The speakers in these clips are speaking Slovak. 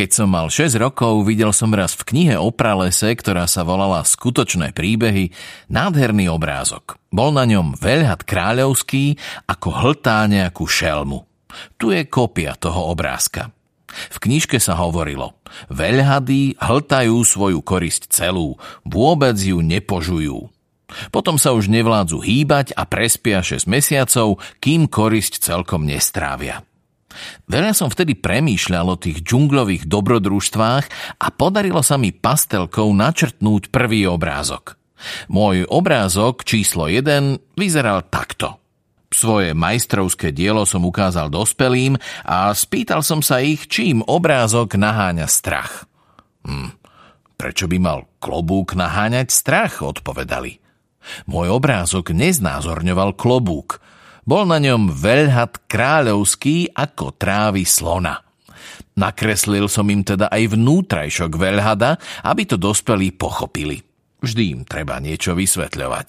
Keď som mal 6 rokov, videl som raz v knihe o pralese, ktorá sa volala Skutočné príbehy, nádherný obrázok. Bol na ňom veľhad kráľovský, ako hltá nejakú šelmu. Tu je kopia toho obrázka. V knižke sa hovorilo, veľhady hltajú svoju korisť celú, vôbec ju nepožujú. Potom sa už nevládzu hýbať a prespia 6 mesiacov, kým korisť celkom nestrávia. Veľa som vtedy premýšľal o tých džunglových dobrodružstvách a podarilo sa mi pastelkou načrtnúť prvý obrázok. Môj obrázok číslo 1 vyzeral takto. Svoje majstrovské dielo som ukázal dospelým a spýtal som sa ich, čím obrázok naháňa strach. Hm, prečo by mal klobúk naháňať strach, odpovedali. Môj obrázok neznázorňoval klobúk – bol na ňom veľhad kráľovský ako trávy slona. Nakreslil som im teda aj vnútrajšok veľhada, aby to dospelí pochopili. Vždy im treba niečo vysvetľovať.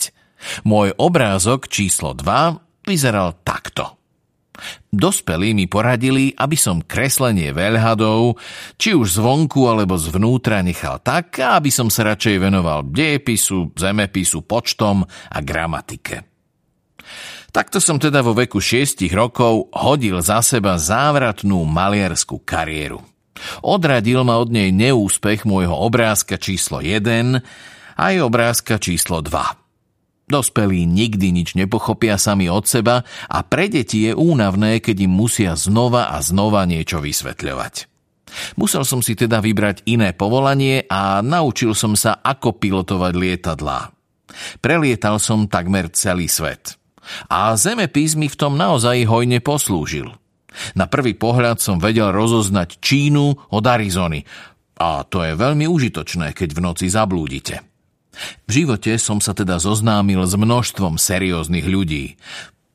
Môj obrázok číslo 2 vyzeral takto. Dospelí mi poradili, aby som kreslenie veľhadov, či už zvonku alebo zvnútra nechal tak, aby som sa radšej venoval dejepisu, zemepisu, počtom a gramatike. Takto som teda vo veku 6 rokov hodil za seba závratnú maliarskú kariéru. Odradil ma od nej neúspech môjho obrázka číslo 1 aj obrázka číslo 2. Dospelí nikdy nič nepochopia sami od seba a pre deti je únavné, keď im musia znova a znova niečo vysvetľovať. Musel som si teda vybrať iné povolanie a naučil som sa, ako pilotovať lietadlá. Prelietal som takmer celý svet – a zemepis mi v tom naozaj hojne poslúžil. Na prvý pohľad som vedel rozoznať Čínu od Arizony. A to je veľmi užitočné, keď v noci zablúdite. V živote som sa teda zoznámil s množstvom serióznych ľudí.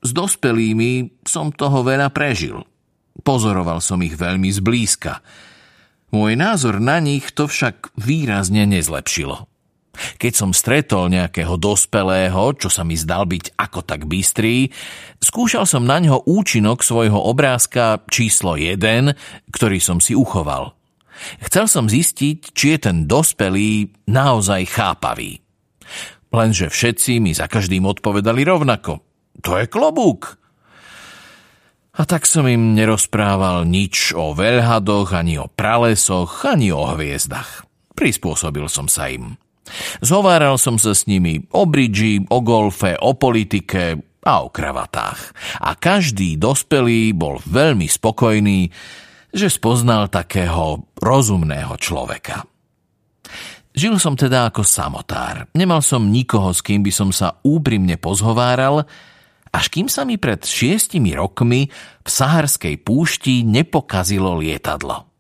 S dospelými som toho veľa prežil. Pozoroval som ich veľmi zblízka. Môj názor na nich to však výrazne nezlepšilo. Keď som stretol nejakého dospelého, čo sa mi zdal byť ako tak bystrý, skúšal som na ňo účinok svojho obrázka číslo 1, ktorý som si uchoval. Chcel som zistiť, či je ten dospelý naozaj chápavý. Lenže všetci mi za každým odpovedali rovnako. To je klobúk. A tak som im nerozprával nič o veľhadoch, ani o pralesoch, ani o hviezdach. Prispôsobil som sa im. Zhováral som sa s nimi o bridži, o golfe, o politike a o kravatách. A každý dospelý bol veľmi spokojný, že spoznal takého rozumného človeka. Žil som teda ako samotár. Nemal som nikoho, s kým by som sa úprimne pozhováral, až kým sa mi pred šiestimi rokmi v saharskej púšti nepokazilo lietadlo.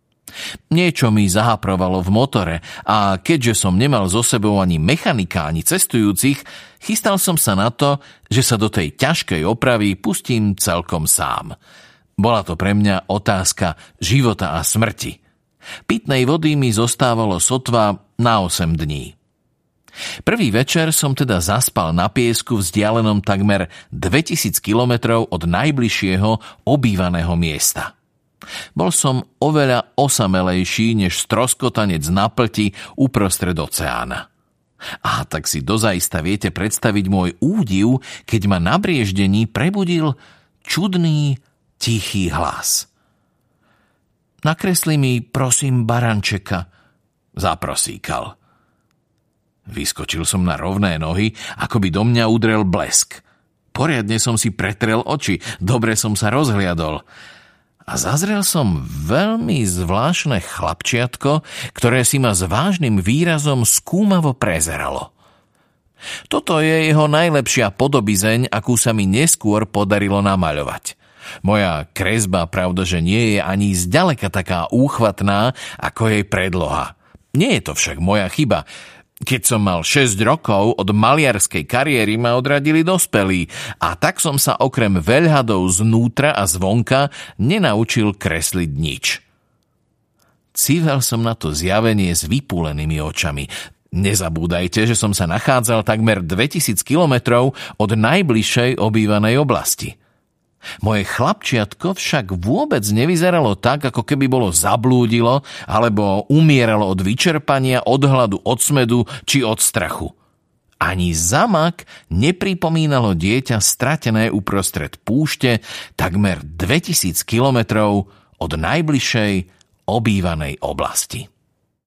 Niečo mi zahaprovalo v motore a keďže som nemal so sebou ani mechanika, ani cestujúcich, chystal som sa na to, že sa do tej ťažkej opravy pustím celkom sám. Bola to pre mňa otázka života a smrti. Pitnej vody mi zostávalo sotva na 8 dní. Prvý večer som teda zaspal na piesku vzdialenom takmer 2000 kilometrov od najbližšieho obývaného miesta. Bol som oveľa osamelejší než stroskotanec na plti uprostred oceána. A tak si dozaista viete predstaviť môj údiv, keď ma na brieždení prebudil čudný, tichý hlas. Nakresli mi, prosím, barančeka, zaprosíkal. Vyskočil som na rovné nohy, ako by do mňa udrel blesk. Poriadne som si pretrel oči, dobre som sa rozhliadol a zazrel som veľmi zvláštne chlapčiatko, ktoré si ma s vážnym výrazom skúmavo prezeralo. Toto je jeho najlepšia podobizeň, akú sa mi neskôr podarilo namaľovať. Moja kresba pravda, že nie je ani zďaleka taká úchvatná, ako jej predloha. Nie je to však moja chyba. Keď som mal 6 rokov, od maliarskej kariéry ma odradili dospelí a tak som sa okrem veľhadov znútra a zvonka nenaučil kresliť nič. Cível som na to zjavenie s vypúlenými očami. Nezabúdajte, že som sa nachádzal takmer 2000 kilometrov od najbližšej obývanej oblasti. Moje chlapčiatko však vôbec nevyzeralo tak, ako keby bolo zablúdilo alebo umieralo od vyčerpania, od hladu, od smedu či od strachu. Ani zamak nepripomínalo dieťa stratené uprostred púšte takmer 2000 kilometrov od najbližšej obývanej oblasti.